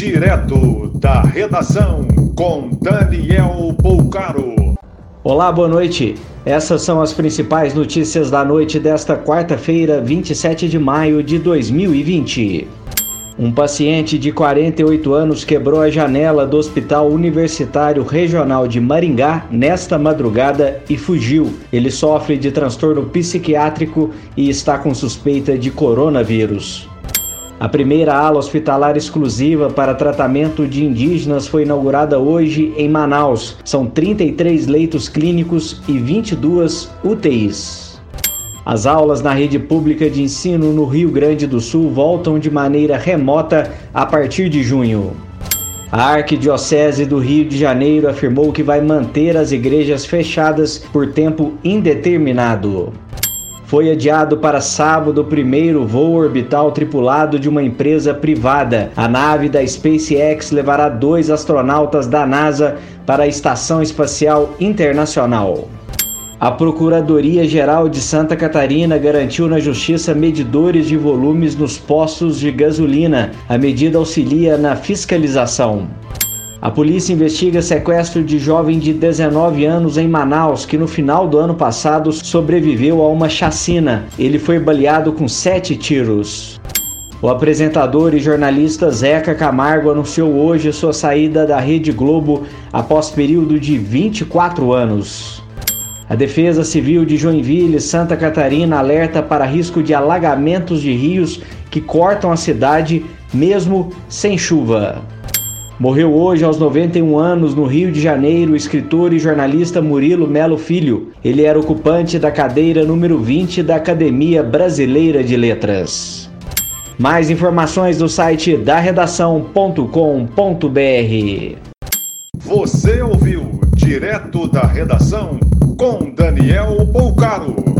Direto da redação com Daniel Poucaro. Olá, boa noite. Essas são as principais notícias da noite desta quarta-feira, 27 de maio de 2020. Um paciente de 48 anos quebrou a janela do Hospital Universitário Regional de Maringá nesta madrugada e fugiu. Ele sofre de transtorno psiquiátrico e está com suspeita de coronavírus. A primeira ala hospitalar exclusiva para tratamento de indígenas foi inaugurada hoje em Manaus. São 33 leitos clínicos e 22 UTIs. As aulas na rede pública de ensino no Rio Grande do Sul voltam de maneira remota a partir de junho. A Arquidiocese do Rio de Janeiro afirmou que vai manter as igrejas fechadas por tempo indeterminado. Foi adiado para sábado o primeiro voo orbital tripulado de uma empresa privada. A nave da SpaceX levará dois astronautas da NASA para a Estação Espacial Internacional. A Procuradoria-Geral de Santa Catarina garantiu na Justiça medidores de volumes nos postos de gasolina. A medida auxilia na fiscalização. A polícia investiga sequestro de jovem de 19 anos em Manaus, que no final do ano passado sobreviveu a uma chacina. Ele foi baleado com sete tiros. O apresentador e jornalista Zeca Camargo anunciou hoje sua saída da Rede Globo após período de 24 anos. A Defesa Civil de Joinville, Santa Catarina, alerta para risco de alagamentos de rios que cortam a cidade mesmo sem chuva. Morreu hoje aos 91 anos no Rio de Janeiro o escritor e jornalista Murilo Melo Filho. Ele era ocupante da cadeira número 20 da Academia Brasileira de Letras. Mais informações no site da redação.com.br. Você ouviu direto da redação com Daniel Poucaro.